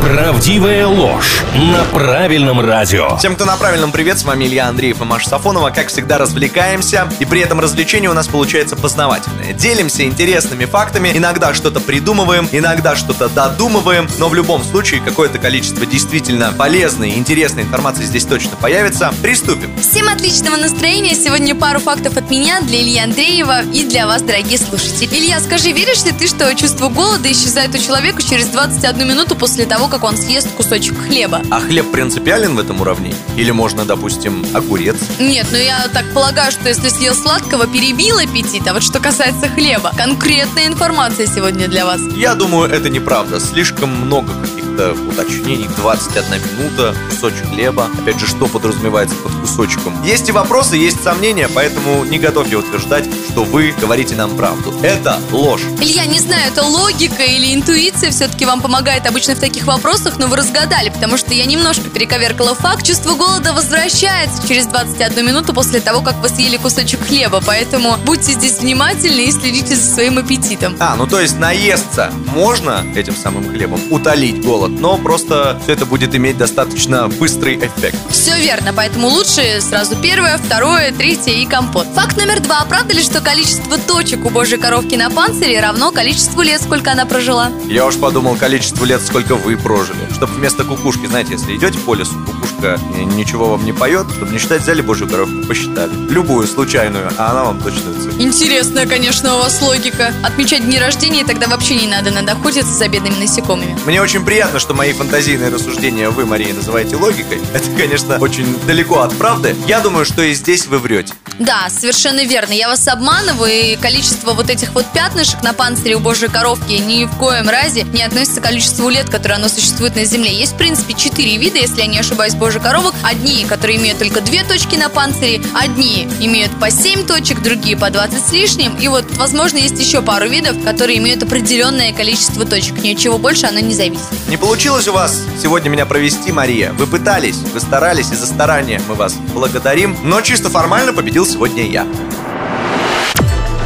Правдивая ложь на правильном радио. Всем, кто на правильном привет, с вами Илья Андреев и Маша Сафонова. Как всегда, развлекаемся, и при этом развлечение у нас получается познавательное. Делимся интересными фактами, иногда что-то придумываем, иногда что-то додумываем, но в любом случае какое-то количество действительно полезной и интересной информации здесь точно появится. Приступим. Всем отличного настроения. Сегодня пару фактов от меня для Ильи Андреева и для вас, дорогие слушатели. Илья, скажи, веришь ли ты, что чувство голода исчезает у человека через 21 минуту после того, как он съест кусочек хлеба? А хлеб принципиален в этом уравнении? Или можно, допустим, огурец? Нет, ну я так полагаю, что если съел сладкого, перебил аппетит. А вот что касается хлеба, конкретная информация сегодня для вас. Я думаю, это неправда. Слишком много каких-то уточнений. 21 минута, кусочек хлеба. Опять же, что подразумевается под кусочком? Есть и вопросы, есть сомнения, поэтому не готовьте утверждать, что вы говорите нам правду. Это ложь. Илья, не знаю, это логика или интуиция все-таки вам помогает обычно в таких вопросах, но вы разгадали, потому что я немножко перековеркала факт. Чувство голода возвращается через 21 минуту после того, как вы съели кусочек хлеба, поэтому будьте здесь внимательны и следите за своим аппетитом. А, ну то есть наесться можно этим самым хлебом, утолить голод, но просто все это будет иметь достаточно быстрый эффект. Все верно, поэтому лучше сразу первое, второе, третье и компот. Факт номер два. Правда ли, что количество точек у божьей коровки на панцире равно количеству лет, сколько она прожила? Я уж подумал, количество лет, сколько вы прожили. Чтобы вместо кукушки, знаете, если идете по лесу, э, ничего вам не поет, чтобы не считать, взяли божью коровку, посчитали. Любую, случайную, а она вам точно цифру. Интересная, конечно, у вас логика. Отмечать дни рождения тогда вообще не надо, надо охотиться за бедными насекомыми. Мне очень приятно, что мои фантазийные рассуждения вы, Мария, называете логикой. Это, конечно, очень далеко от правды. Я думаю, что и здесь вы врете. Да, совершенно верно. Я вас обманываю, и количество вот этих вот пятнышек на панцире у божьей коровки ни в коем разе не относится к количеству лет, которое оно существует на Земле. Есть, в принципе, четыре вида, если я не ошибаюсь, божьих коровок. Одни, которые имеют только две точки на панцире, одни имеют по 7 точек, другие по 20 с лишним. И вот, возможно, есть еще пару видов, которые имеют определенное количество точек. Ни от чего больше оно не зависит. Не получилось у вас сегодня меня провести, Мария. Вы пытались, вы старались, и за старание мы вас благодарим. Но чисто формально победил сегодня я.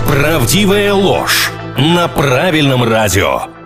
Правдивая ложь на правильном радио.